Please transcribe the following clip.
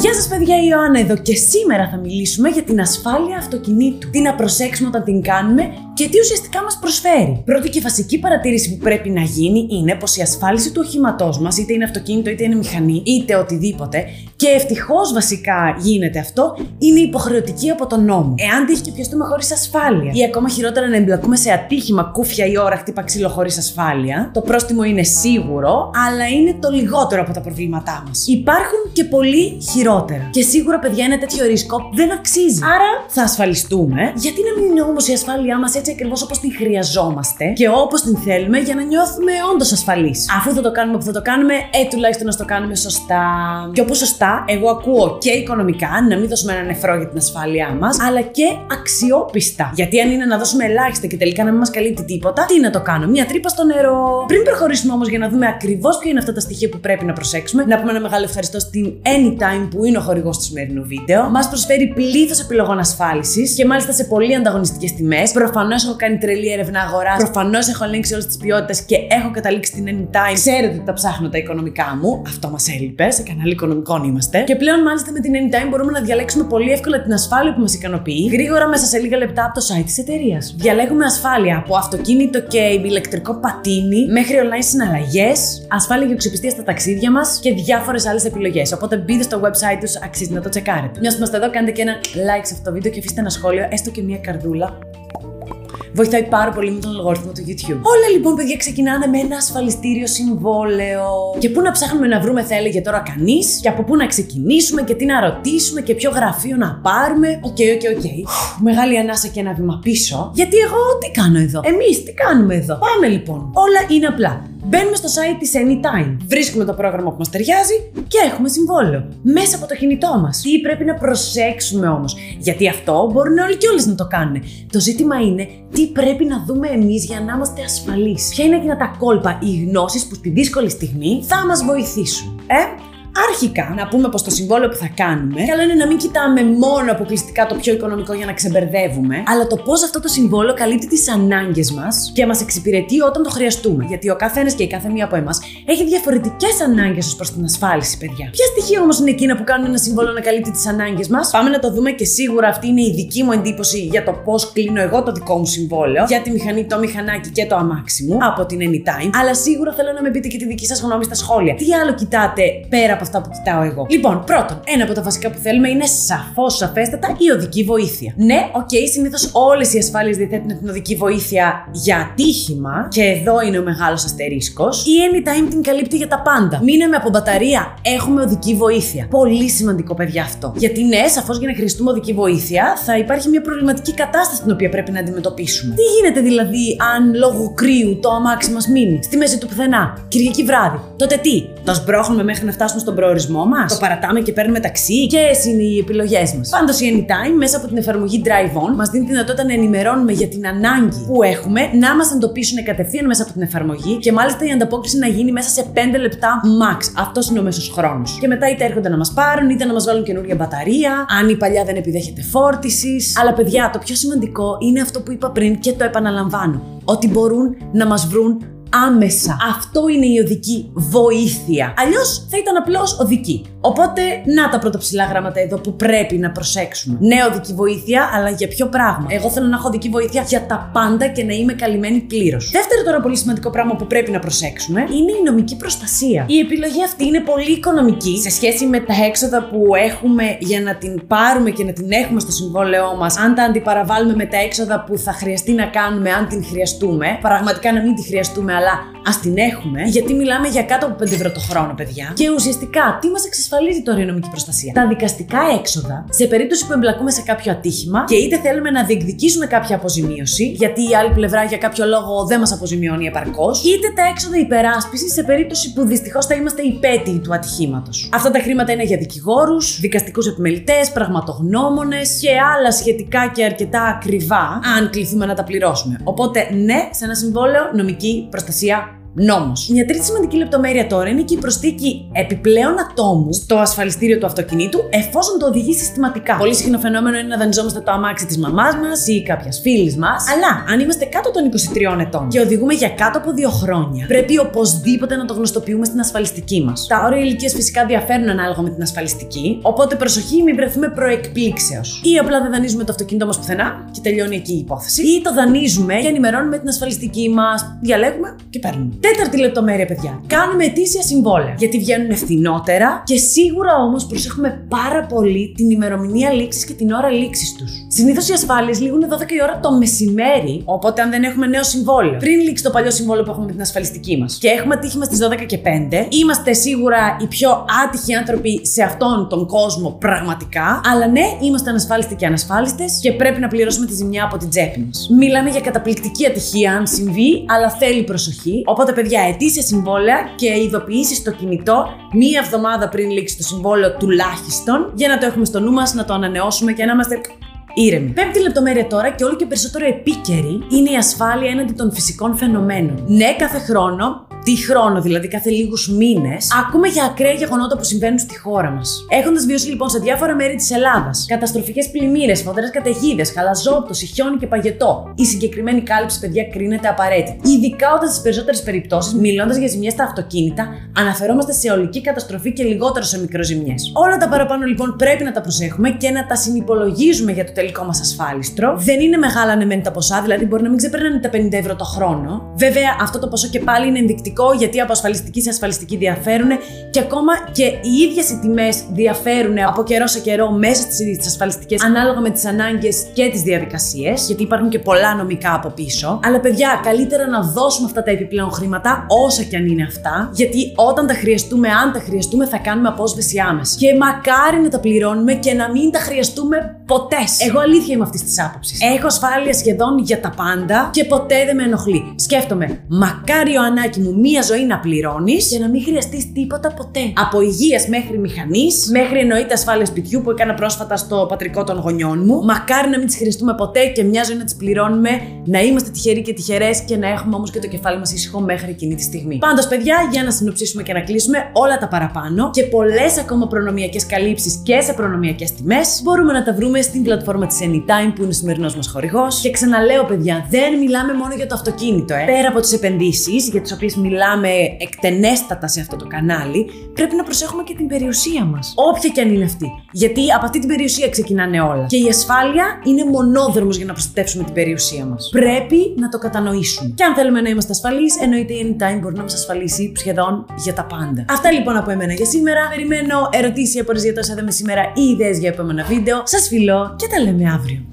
Γεια σας, παιδιά, η Ιωάννα εδώ και σήμερα θα μιλήσουμε για την ασφάλεια αυτοκινήτου. Τι να προσέξουμε όταν την κάνουμε και τι ουσιαστικά μας προσφέρει. Πρώτη και βασική παρατήρηση που πρέπει να γίνει είναι πως η ασφάλιση του οχήματός μας, είτε είναι αυτοκίνητο, είτε είναι μηχανή, είτε οτιδήποτε, και ευτυχώς βασικά γίνεται αυτό, είναι υποχρεωτική από τον νόμο. Εάν τύχει και πιαστούμε χωρίς ασφάλεια, ή ακόμα χειρότερα να εμπλακούμε σε ατύχημα κούφια η ώρα χτύπα ξύλο χωρίς ασφάλεια, το πρόστιμο είναι σίγουρο, αλλά είναι το λιγότερο από τα προβλήματά μας. Υπάρχουν και πολύ χειρότερα. Και σίγουρα, παιδιά, ένα τέτοιο ρίσκο δεν αξίζει. Άρα θα ασφαλιστούμε, γιατί να μην είναι όμως η ασφάλειά μας έτσι ακριβώς όπως την χρειαζόμαστε και όπως την θέλουμε για να νιώθουμε όντως ασφαλείς; Αφού θα το κάνουμε που θα το κάνουμε, ε, τουλάχιστον να το κάνουμε σωστά. Και όπως σωστά, εγώ ακούω και οικονομικά, να μην δώσουμε ένα νεφρό για την ασφάλειά μας, αλλά και αξιόπιστα. Γιατί αν είναι να δώσουμε ελάχιστα και τελικά να μην μας καλύπτει τίποτα, τι να το κάνω, μια τρύπα στο νερό. Πριν προχωρήσουμε όμως για να δούμε ακριβώς ποια είναι αυτά τα στοιχεία που πρέπει να προσέξουμε, να πούμε ένα μεγάλο ευχαριστώ στην Anytime που είναι ο χορηγός του σημερινού βίντεο. Μας προσφέρει πλήθος επιλογών ασφάλισης και μάλιστα σε πολύ ανταγωνιστικές τιμές. Προφανώς έχω κάνει τρελή έρευνα αγοράς, προφανώς έχω ελέγξει όλες τις ποιότητες και έχω καταλήξει στην Anytime. Ξέρετε ότι τα ψάχνω τα οικονομικά μου. Αυτό μας έλειπε. Σε κανάλι οικονομικών είμαστε. Και πλέον μάλιστα με την Anytime μπορούμε να διαλέξουμε πολύ εύκολα την ασφάλεια που μας ικανοποιεί γρήγορα μέσα σε λίγα λεπτά από το site της εταιρείας. Διαλέγουμε ασφάλεια από αυτοκίνητο και ηλεκτρικό πατίνι μέχρι online συναλλαγές, ασφάλεια και αξιοπιστία στα ταξίδια μας και διάφορες άλλες επιλογές. Οπότε μπείτε στο website τους, αξίζει να το τσεκάρετε. Μια που είμαστε εδώ, κάντε και ένα like σε αυτό το βίντεο και αφήστε ένα σχόλιο, έστω και μια καρδούλα Βοηθάει πάρα πολύ με τον αλγόριθμο του YouTube. Όλα λοιπόν, παιδιά, ξεκινάνε με ένα ασφαλιστήριο συμβόλαιο. Και πού να ψάχνουμε να βρούμε, θα έλεγε τώρα κανείς, και από πού να ξεκινήσουμε και τι να ρωτήσουμε και ποιο γραφείο να πάρουμε. OK, OK, OK. Μεγάλη ανάσα και ένα βήμα πίσω. Γιατί εγώ τι κάνω εδώ; Εμείς τι κάνουμε εδώ; Πάμε λοιπόν. Όλα είναι απλά. Μπαίνουμε στο site της Anytime, βρίσκουμε το πρόγραμμα που μας ταιριάζει και έχουμε συμβόλαιο. Μέσα από το κινητό μας. Τι πρέπει να προσέξουμε όμως, γιατί αυτό μπορούν όλοι και όλες να το κάνουν. Το ζήτημα είναι τι πρέπει να δούμε εμείς για να είμαστε ασφαλείς. Ποια είναι εκείνα τα κόλπα, οι γνώσεις που στη δύσκολη στιγμή θα μας βοηθήσουν. Ε, Άρχικα να πούμε πως το συμβόλαιο που θα κάνουμε, καλό είναι να μην κοιτάμε μόνο αποκλειστικά το πιο οικονομικό για να ξεμπερδεύουμε, αλλά το πώς αυτό το συμβόλαιο καλύπτει τις ανάγκες μας και μας εξυπηρετεί όταν το χρειαστούμε. Γιατί ο καθένας και η κάθε μία από εμάς έχει διαφορετικές ανάγκες ως προς την ασφάλιση, παιδιά. Ποια στοιχεία όμως είναι εκείνα που κάνουν ένα συμβόλαιο να καλύπτει τις ανάγκες μας; Πάμε να το δούμε και σίγουρα αυτή είναι η δική μου εντύπωση για το πώς κλείνω εγώ το δικό μου συμβόλαιο για τη μηχανή, το μηχανάκι και το αμάξι μου από την Anytime. Αλλά σίγουρα θέλω να με πείτε και τη δική σας γνώμη στα σχόλια. Τι άλλο κοιτάτε πέρα από αυτά που κοιτάω εγώ. Λοιπόν, πρώτον, ένα από τα βασικά που θέλουμε είναι σαφώς, σαφέστατα η οδική βοήθεια. Ναι, OK, okay, συνήθως όλες οι ασφάλειες διαθέτουν την οδική βοήθεια για ατύχημα, και εδώ είναι ο μεγάλος αστερίσκος. Η Anytime την καλύπτει για τα πάντα. Μείναμε από μπαταρία, έχουμε οδική βοήθεια. Πολύ σημαντικό, παιδιά, αυτό. Γιατί ναι, σαφώς για να χρειαστούμε οδική βοήθεια θα υπάρχει μια προβληματική κατάσταση την οποία πρέπει να αντιμετωπίσουμε. Τι γίνεται δηλαδή αν λόγω κρύου το αμάξι μας μείνει στη μέση του πουθενά, Κυριακή βράδυ. Τότε τι, το σπρώχνουμε μέχρι να φτάσουμε στον προορισμό μας, το παρατάμε και παίρνουμε ταξί. Ποιες είναι οι επιλογές μας; Πάντως η Anytime μέσα από την εφαρμογή Drive On μας δίνει τη δυνατότητα να ενημερώνουμε για την ανάγκη που έχουμε να μας εντοπίσουν κατευθείαν μέσα από την εφαρμογή και μάλιστα η ανταπόκριση να γίνει μέσα σε 5 λεπτά max. Αυτός είναι ο μέσος χρόνος. Και μετά είτε έρχονται να μας πάρουν, είτε να μας βάλουν καινούργια μπαταρία, αν η παλιά δεν επιδέχεται φόρτισης. Αλλά παιδιά, το πιο σημαντικό είναι αυτό που είπα πριν και το επαναλαμβάνω. Ότι μπορούν να μας βρουν άμεσα. Αυτό είναι η οδική βοήθεια. Αλλιώς θα ήταν απλώς οδική. Οπότε, να τα πρώτα ψηλά γράμματα εδώ που πρέπει να προσέξουμε. Ναι, οδική βοήθεια, αλλά για ποιο πράγμα; Εγώ θέλω να έχω οδική βοήθεια για τα πάντα και να είμαι καλυμμένη πλήρως. Δεύτερο τώρα πολύ σημαντικό πράγμα που πρέπει να προσέξουμε είναι η νομική προστασία. Η επιλογή αυτή είναι πολύ οικονομική σε σχέση με τα έξοδα που έχουμε για να την πάρουμε και να την έχουμε στο συμβόλαιό μας. Αν τα αντιπαραβάλουμε με τα έξοδα που θα χρειαστεί να κάνουμε, αν την χρειαστούμε, πραγματικά να μην τη χρειαστούμε, αλλά ας την έχουμε, γιατί μιλάμε για κάτω από 5 ευρώ το χρόνο, παιδιά. Και ουσιαστικά, τι μας εξασφαλίζει τώρα η νομική προστασία. Τα δικαστικά έξοδα, σε περίπτωση που εμπλακούμε σε κάποιο ατύχημα και είτε θέλουμε να διεκδικήσουμε κάποια αποζημίωση, γιατί η άλλη πλευρά για κάποιο λόγο δεν μας αποζημιώνει επαρκώς, είτε τα έξοδα υπεράσπισης σε περίπτωση που δυστυχώς θα είμαστε υπέτειοι του ατυχήματος. Αυτά τα χρήματα είναι για δικηγόρους, δικαστικούς επιμελητές, πραγματογνώμονες και άλλα σχετικά και αρκετά ακριβά, αν κληθούμε να τα πληρώσουμε. Οπότε, ναι, σε ένα συμβόλαιο νομική προστασία Νόμος. Μια τρίτη σημαντική λεπτομέρεια τώρα είναι και η προσθήκη επιπλέον ατόμου στο ασφαλιστήριο του αυτοκινήτου εφόσον το οδηγεί συστηματικά. Πολύ συχνό φαινόμενο είναι να δανειζόμαστε το αμάξι της μαμάς μας ή κάποιας φίλης μας. Αλλά αν είμαστε κάτω των 23 ετών και οδηγούμε για κάτω από δύο χρόνια, πρέπει οπωσδήποτε να το γνωστοποιούμε στην ασφαλιστική μας. Τα όρια ηλικίας φυσικά διαφέρουν ανάλογα με την ασφαλιστική, οπότε προσοχή μην βρεθούμε προεκπλήξεως. Ή απλά δεν δανείζουμε το αυτοκίνητο μας πουθενά και τελειώνει εκεί η υπόθεση. Ή το δανείζουμε και ενημερώνουμε την ασφαλιστική μας, διαλέγουμε και παίρνουμε. Τέταρτη λεπτομέρεια, παιδιά. Κάνουμε ετήσια συμβόλαια. Γιατί βγαίνουν φθηνότερα και σίγουρα όμως προσέχουμε πάρα πολύ την ημερομηνία λήξης και την ώρα λήξης τους. Συνήθως οι ασφάλειες λήγουν 12 η ώρα το μεσημέρι, οπότε αν δεν έχουμε νέο συμβόλαιο, πριν λήξει το παλιό συμβόλαιο που έχουμε με την ασφαλιστική μας και έχουμε τύχημα στις 12 και 5, είμαστε σίγουρα οι πιο άτυχοι άνθρωποι σε αυτόν τον κόσμο πραγματικά. Αλλά ναι, είμαστε ανασφάλιστοι και ανασφάλιστες και πρέπει να πληρώσουμε τη ζημιά από την τσέπη μας. Μιλάμε για καταπληκτική ατυχία αν συμβεί, αλλά θέλει προσοχή. Οπότε, παιδιά, ετήσια συμβόλαια και ειδοποιήσεις στο κινητό μία εβδομάδα πριν λήξει το συμβόλαιο τουλάχιστον για να το έχουμε στο νου μας, να το ανανεώσουμε και να είμαστε ήρεμοι. Πέμπτη λεπτομέρεια τώρα και όλο και περισσότερο επίκαιρη είναι η ασφάλεια έναντι των φυσικών φαινομένων. Ναι, κάθε χρόνο τι χρόνο, δηλαδή κάθε λίγους μήνες, ακούμε για ακραία γεγονότα που συμβαίνουν στη χώρα μας. Έχοντας βιώσει λοιπόν σε διάφορα μέρη της Ελλάδας καταστροφικές πλημμύρες, φοβερές καταιγίδες, χαλαζόπτωση, χιόνι και παγετό, η συγκεκριμένη κάλυψη, παιδιά, κρίνεται απαραίτητη. Ειδικά όταν στις περισσότερες περιπτώσεις, μιλώντας για ζημιές στα αυτοκίνητα, αναφερόμαστε σε ολική καταστροφή και λιγότερο σε μικροζημιές. Όλα τα παραπάνω λοιπόν πρέπει να τα προσέχουμε και να τα συνυπολογίζουμε για το τελικό μας ασφάλιστρο. Δεν είναι μεγάλα ανεμένα τα ποσά, δηλαδή μπορεί να μην ξεπερνάνε τα 50 ευρώ το χρόνο. Βέβαια, αυτό το ποσό και πάλι είναι ενδεικτικό γιατί από ασφαλιστική σε ασφαλιστική διαφέρουν και ακόμα και οι ίδιες οι τιμές διαφέρουν από καιρό σε καιρό μέσα στις ίδιες τις ασφαλιστικές ανάλογα με τις ανάγκες και τις διαδικασίες, γιατί υπάρχουν και πολλά νομικά από πίσω. Αλλά παιδιά, καλύτερα να δώσουμε αυτά τα επιπλέον χρήματα, όσα και αν είναι αυτά, γιατί όταν τα χρειαστούμε, αν τα χρειαστούμε, θα κάνουμε απόσβεση άμεσα. Και μακάρι να τα πληρώνουμε και να μην τα χρειαστούμε ποτέ. Εγώ αλήθεια είμαι αυτής της άποψης. Έχω ασφάλεια σχεδόν για τα πάντα και ποτέ δεν με ενοχλεί. Σκέφτομαι, μακάρι ο Ανάκη μου μία ζωή να πληρώνεις και να μην χρειαστείς τίποτα ποτέ. Από υγείας μέχρι μηχανής, μέχρι εννοείται ασφάλεια σπιτιού που έκανα πρόσφατα στο πατρικό των γονιών μου. Μακάρι να μην τις χρειαστούμε ποτέ και μια ζωή να τις πληρώνουμε, να είμαστε τυχεροί και τυχερές και να έχουμε όμως και το κεφάλι μας ήσυχο μέχρι εκείνη τη στιγμή. Πάντως, παιδιά, για να συνοψίσουμε και να κλείσουμε όλα τα παραπάνω και πολλές ακόμα προνομιακές καλύψεις και σε προνομιακές τιμές μπορούμε να τα βρούμε στην πλατφόρμα της Anytime που είναι ο σημερινός μας χορηγός. Και ξαναλέω, παιδιά, δεν μιλάμε μόνο για το αυτοκίνητο, ε. Πέρα από τις επενδύσεις για τις οποίες μιλάμε μιλάμε εκτενέστατα σε αυτό το κανάλι, πρέπει να προσέχουμε και την περιουσία μας. Όποια και αν είναι αυτή. Γιατί από αυτή την περιουσία ξεκινάνε όλα. Και η ασφάλεια είναι μονόδρομος για να προστατεύσουμε την περιουσία μας. Πρέπει να το κατανοήσουμε. Και αν θέλουμε να είμαστε ασφαλείς, εννοείται η Anytime μπορεί να μας ασφαλίσει σχεδόν για τα πάντα. Αυτά λοιπόν από εμένα για σήμερα. Περιμένω ερωτήσεις ή απορίες για το είδαμε σήμερα ή ιδέες για επόμενα βίντεο. Σας φιλώ και τα λέμε αύριο.